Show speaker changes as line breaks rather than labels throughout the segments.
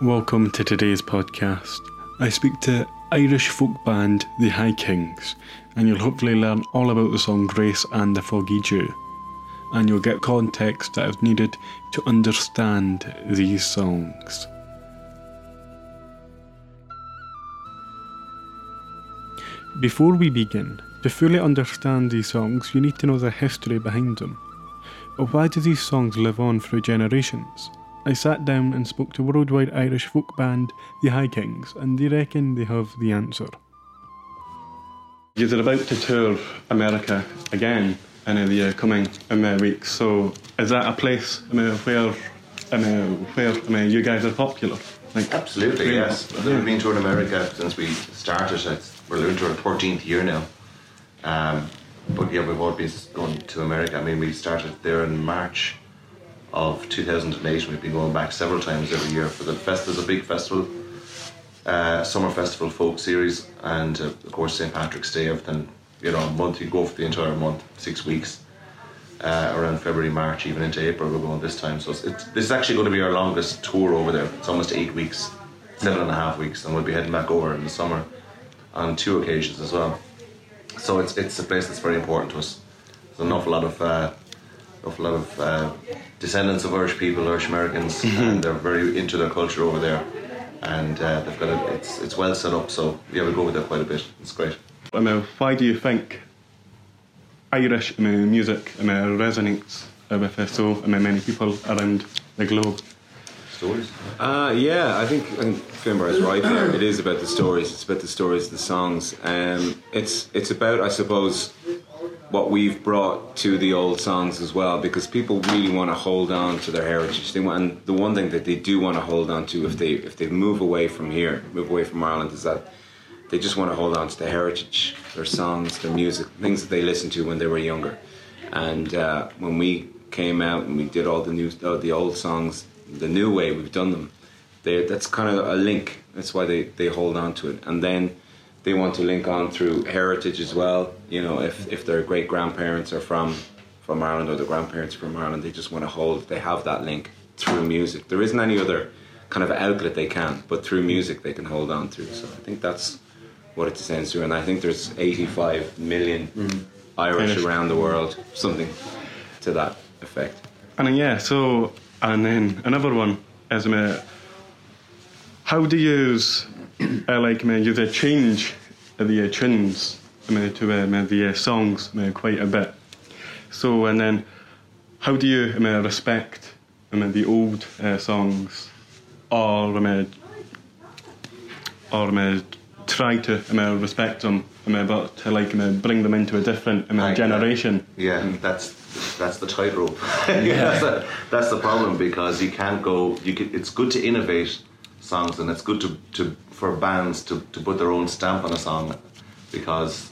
Welcome to today's podcast. I speak to Irish folk band The High Kings, and you'll hopefully learn all about the song Grace and the Foggy Dew. And you'll get context that is needed to understand these songs. Before we begin, to fully understand these songs, you need to know the history behind them. But why do these songs live on through generations? I sat down and spoke to worldwide Irish folk band The High Kings, and they reckon they have the answer. You're about to tour America again in the uh, coming um, weeks, so is that a place um, where, um, where um, you guys are popular?
Like, Absolutely, yes. Yeah. We've been touring America since we started. we're into our 14th year now. Um, but yeah, we've always been going to America. I mean, we started there in March of 2008. We've been going back several times every year for the fest. There's a big festival, uh, summer festival folk series, and uh, of course St Patrick's Day. Everything, you know, a month. You go for the entire month, six weeks. Uh, around February, March, even into April, we're going this time. So it's, it's, this is actually going to be our longest tour over there. It's almost eight weeks, seven and a half weeks, and we'll be heading back over in the summer on two occasions as well. So it's it's a place that's very important to us. There's an awful lot of uh, awful lot of uh, descendants of Irish people, Irish Americans, mm-hmm. and they're very into their culture over there. And uh, they've got a, it's it's well set up. So yeah, we go with there quite a bit. It's great.
I mean, why do you think Irish I mean, music I mean, resonates with so I mean, many people around the globe?
Stories.
Uh, yeah, I think I think Finbarr is right there. It is about the stories. It's about the stories, the songs. Um, it's it's about I suppose what we've brought to the old songs as well because people really want to hold on to their heritage. They want and the one thing that they do want to hold on to if they if they move away from here move away from Ireland is that they just want to hold on to their heritage their songs their music things that they listened to when they were younger. And uh, when we came out and we did all the new uh, the old songs the new way we've done them that's kind of a link. That's why they, they hold on to it. And then they want to link on through heritage as well. You know, if, if their great grandparents are from from Ireland or the grandparents from Ireland, they just want to hold. They have that link through music. There isn't any other kind of outlet they can, but through music they can hold on to. So I think that's what it descends to. And I think there's 85 million mm. Irish around the world, something to that effect.
And yeah, so and then another one is uh, how do you use uh, like uh, you change the uh, tunes uh, to uh, the uh, songs uh, quite a bit. So and then how do you uh, respect uh, the old uh, songs or uh, or uh, try to uh, respect them uh, but to like uh, bring them into a different uh, generation?
Yeah, mm. that's that's the tightrope. yeah, that's, a, that's the problem because you can't go. You can, it's good to innovate songs, and it's good to, to for bands to, to put their own stamp on a song because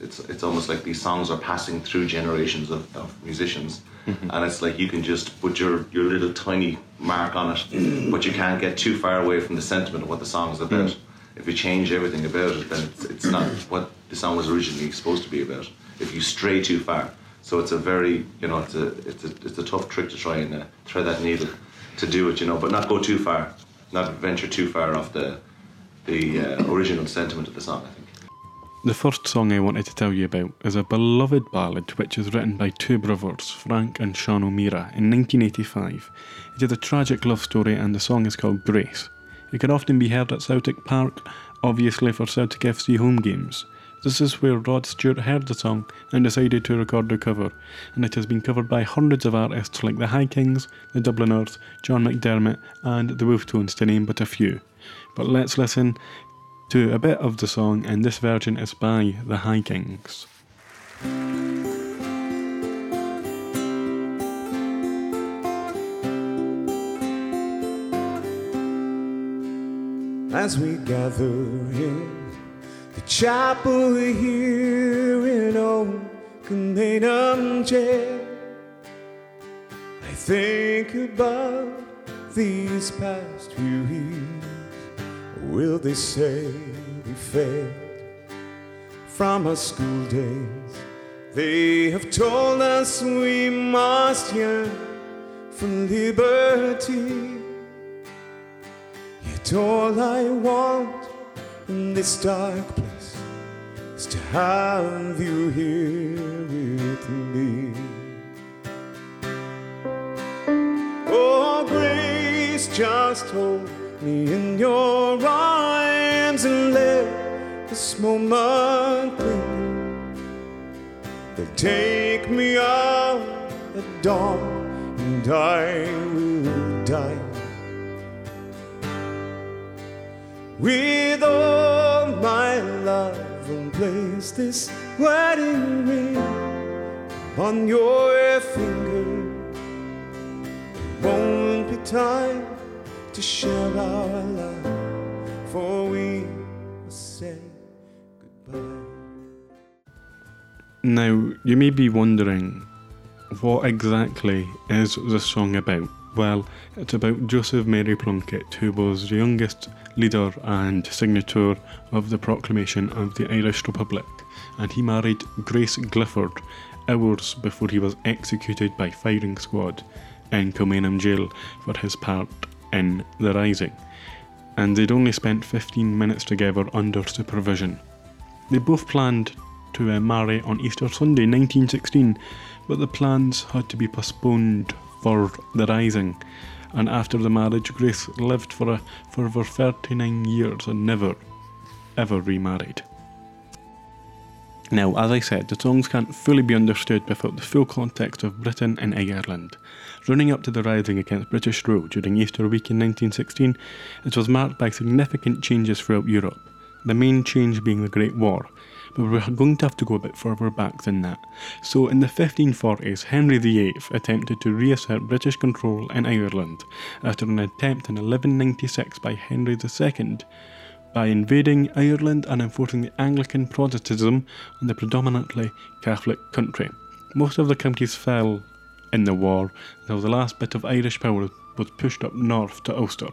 it's it's almost like these songs are passing through generations of, of musicians. Mm-hmm. And it's like you can just put your, your little tiny mark on it, but you can't get too far away from the sentiment of what the song is about. Mm. If you change everything about it, then it's, it's not what the song was originally supposed to be about. If you stray too far, so it's a very you know it's a it's a it's a tough trick to try and uh, thread that needle to do it, you know, but not go too far not venture too far off the the uh, original sentiment of the song. I think.
The first song I wanted to tell you about is a beloved ballad which was written by two brothers, Frank and Sean O'Meara, in 1985. It is a tragic love story and the song is called Grace. It can often be heard at Celtic Park, obviously for Celtic FC home games. This is where Rod Stewart heard the song and decided to record a cover, and it has been covered by hundreds of artists like the High Kings, the Dubliners, John McDermott, and the Wolfe Tones, to name but a few. But let's listen to a bit of the song, and this version is by the High Kings.
As we gather here the chapel here in Old jail. I think about these past few years. Will they say we failed from our school days? They have told us we must yearn for liberty. But all I want in this dark place is to have you here with me. Oh, grace, just hold me in your arms and let this moment. They'll take me out at dawn, and I will die. With all place this wedding ring on your finger. Won't be time to share our love, for we will say goodbye.
Now, you may be wondering, what exactly is the song about? Well, it's about Joseph Mary Plunkett, who was the youngest leader and signature of the proclamation of the Irish Republic, and he married Grace Gifford hours before he was executed by firing squad in Kilmainham jail for his part in the rising. And they'd only spent 15 minutes together under supervision. They both planned to uh, marry on Easter Sunday 1916, but the plans had to be postponed for the rising. And after the marriage, Grace lived for a for over 39 years and never, ever remarried. Now, as I said, the songs can't fully be understood without the full context of Britain and Ireland. Running up to the rising against British rule during Easter week in 1916, it was marked by significant changes throughout Europe, the main change being the Great War. But we're going to have to go a bit further back than that. So, in the 1540s, Henry VIII attempted to reassert British control in Ireland after an attempt in 1196 by Henry II by invading Ireland and enforcing the Anglican Protestantism on the predominantly Catholic country. Most of the counties fell in the war, until the last bit of Irish power was pushed up north to Ulster.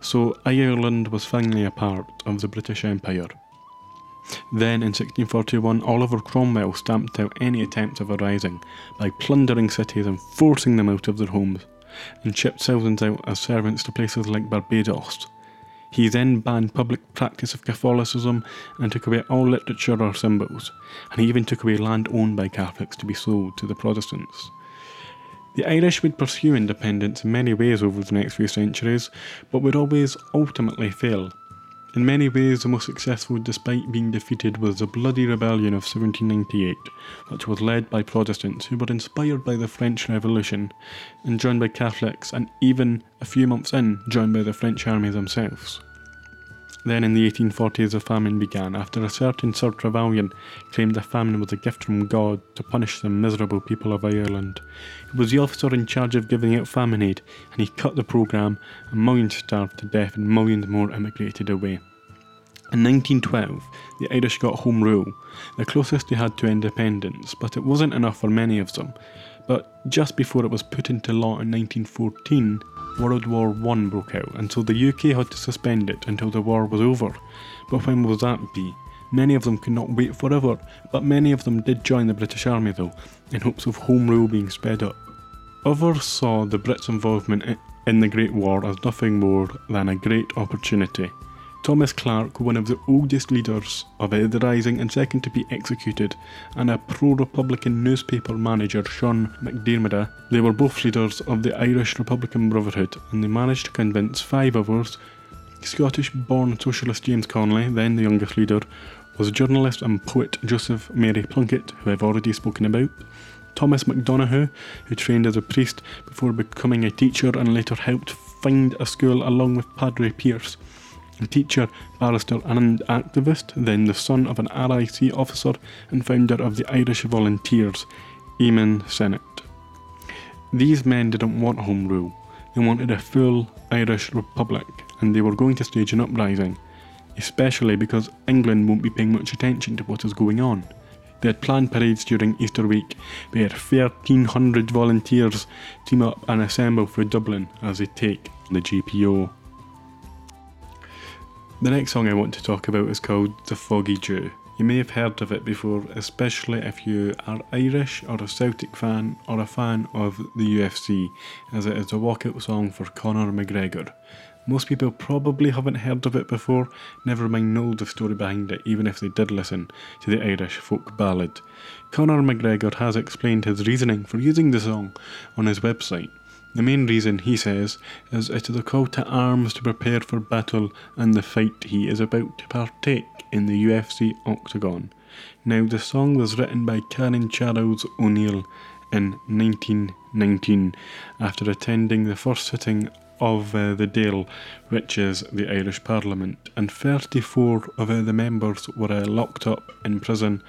So Ireland was finally a part of the British Empire. Then in 1641, Oliver Cromwell stamped out any attempts of a rising by plundering cities and forcing them out of their homes, and shipped thousands out as servants to places like Barbados. He then banned public practice of Catholicism and took away all literature or symbols, and he even took away land owned by Catholics to be sold to the Protestants. The Irish would pursue independence in many ways over the next few centuries, but would always ultimately fail. In many ways, the most successful, despite being defeated, was the Bloody Rebellion of 1798, which was led by Protestants who were inspired by the French Revolution and joined by Catholics, and even a few months in, joined by the French army themselves. Then in the 1840s, a famine began after a certain Sir Trevelyan claimed the famine was a gift from God to punish the miserable people of Ireland. He was the officer in charge of giving out famine aid, and he cut the programme, and millions starved to death and millions more emigrated away. In 1912, the Irish got home rule, the closest they had to independence, but it wasn't enough for many of them. But just before it was put into law in 1914, World War I broke out, and so the UK had to suspend it until the war was over. But when will that be? Many of them could not wait forever, but many of them did join the British Army though, in hopes of Home Rule being sped up. Others saw the Brits' involvement in the Great War as nothing more than a great opportunity. Thomas Clarke, one of the oldest leaders of the Rising and second to be executed, and a pro Republican newspaper manager, Sean McDermott, they were both leaders of the Irish Republican Brotherhood, and they managed to convince five others. Scottish born socialist James Connolly, then the youngest leader, was journalist and poet Joseph Mary Plunkett, who I've already spoken about. Thomas MacDonagh, who trained as a priest before becoming a teacher and later helped find a school along with Padraig Pearse a teacher, barrister, and activist, then the son of an RIC officer and founder of the Irish Volunteers, Eamon Sennett. These men didn't want Home Rule, they wanted a full Irish Republic, and they were going to stage an uprising, especially because England won't be paying much attention to what is going on. They had planned parades during Easter week where 1,300 volunteers team up and assemble for Dublin as they take the GPO. The next song I want to talk about is called The Foggy Dew. You may have heard of it before, especially if you are Irish or a Celtic fan or a fan of the UFC, as it is a walkout song for Conor McGregor. Most people probably haven't heard of it before, never mind know the story behind it, even if they did listen to the Irish folk ballad. Conor McGregor has explained his reasoning for using the song on his website. The main reason, he says, is it is a call to arms to prepare for battle and the fight he is about to partake in the UFC octagon. Now, the song was written by Canon Charles O'Neill in 1919 after attending the first sitting of uh, the Dáil, which is the Irish Parliament, and 34 of uh, the members were uh, locked up in prison.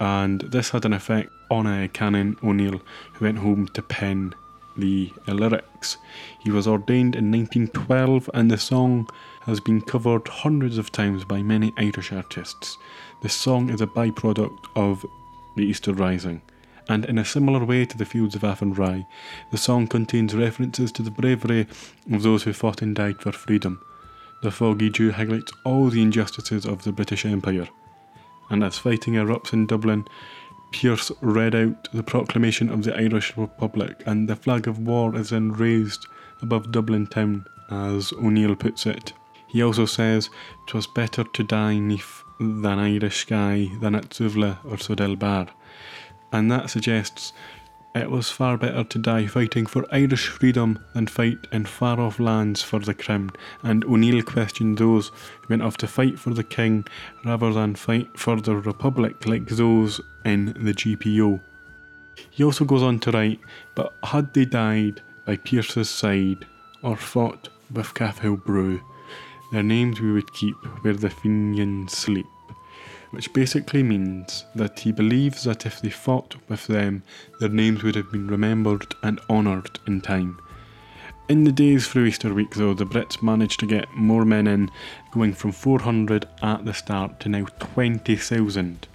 And this had an effect on uh, Canon O'Neill, who went home to pen the lyrics. He was ordained in 1912, and the song has been covered hundreds of times by many Irish artists. The song is a byproduct of the Easter Rising and in a similar way to the fields of Athenry, the song contains references to the bravery of those who fought and died for freedom. The Foggy Dew highlights all the injustices of the British Empire. And as fighting erupts in Dublin, Pearse read out the proclamation of the Irish Republic, and the flag of war is then raised above Dublin town, as O'Neill puts it. He also says, "'Twas better to die neath than Irish sky than at Suvla or Sud-El-Bar." and that suggests it was far better to die fighting for Irish freedom than fight in far off lands for the crown, and O'Neill questioned those who went off to fight for the king rather than fight for the republic like those in the GPO. He also goes on to write, but had they died by Pearse's side or fought with Cathal Brugha, their names we would keep where the Fenians sleep which basically means that he believes that if they fought with them, their names would have been remembered and honoured in time. In the days through Easter week, though, the Brits managed to get more men in, going from 400 at the start to now 20,000.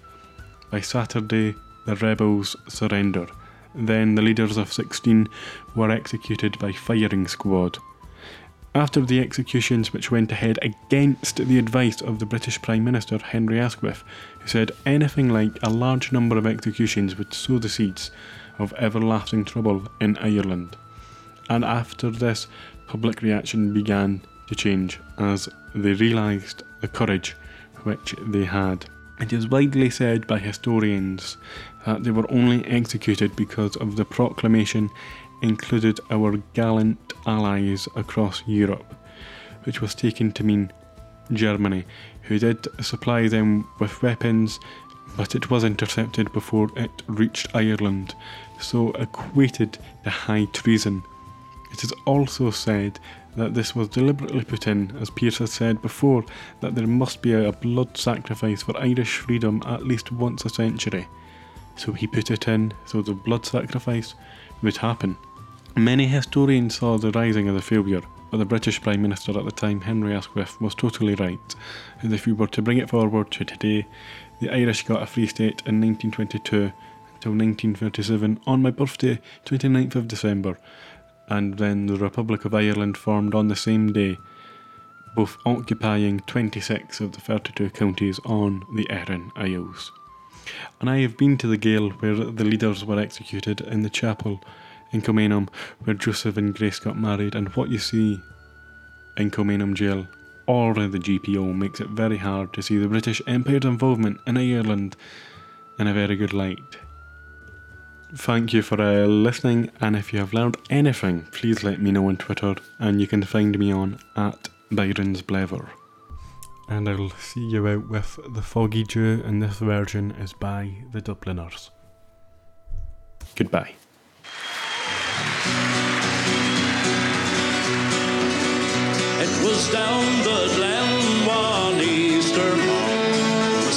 By Saturday, the rebels surrender. Then the leaders of 16 were executed by firing squad. After the executions, which went ahead against the advice of the British Prime Minister Henry Asquith, who said anything like a large number of executions would sow the seeds of everlasting trouble in Ireland. And after this, public reaction began to change as they realised the courage which they had. It is widely said by historians that they were only executed because of the proclamation included our gallant allies across Europe, which was taken to mean Germany, who did supply them with weapons, but it was intercepted before it reached Ireland, so equated to high treason. It is also said that this was deliberately put in, as Pearse has said before, that there must be a blood sacrifice for Irish freedom at least once a century. So he put it in so the blood sacrifice would happen. Many historians saw the rising as a failure, but the British Prime Minister at the time, Henry Asquith, was totally right. And if we were to bring it forward to today, the Irish got a free state in 1922 until 1937 on my birthday, 29th of December, and then the Republic of Ireland formed on the same day, both occupying 26 of the 32 counties on the Aran Isles. And I have been to the Gael where the leaders were executed in the chapel in Kilmainham, where Joseph and Grace got married, and what you see in Kilmainham jail or the GPO makes it very hard to see the British Empire's involvement in Ireland in a very good light. Thank you for uh, listening, and if you have learned anything, please let me know on Twitter, and you can find me on at Byron's Blever. And I'll see you out with The Foggy Dew, and this version is by the Dubliners. Goodbye.
It was down the glen one Easter morn,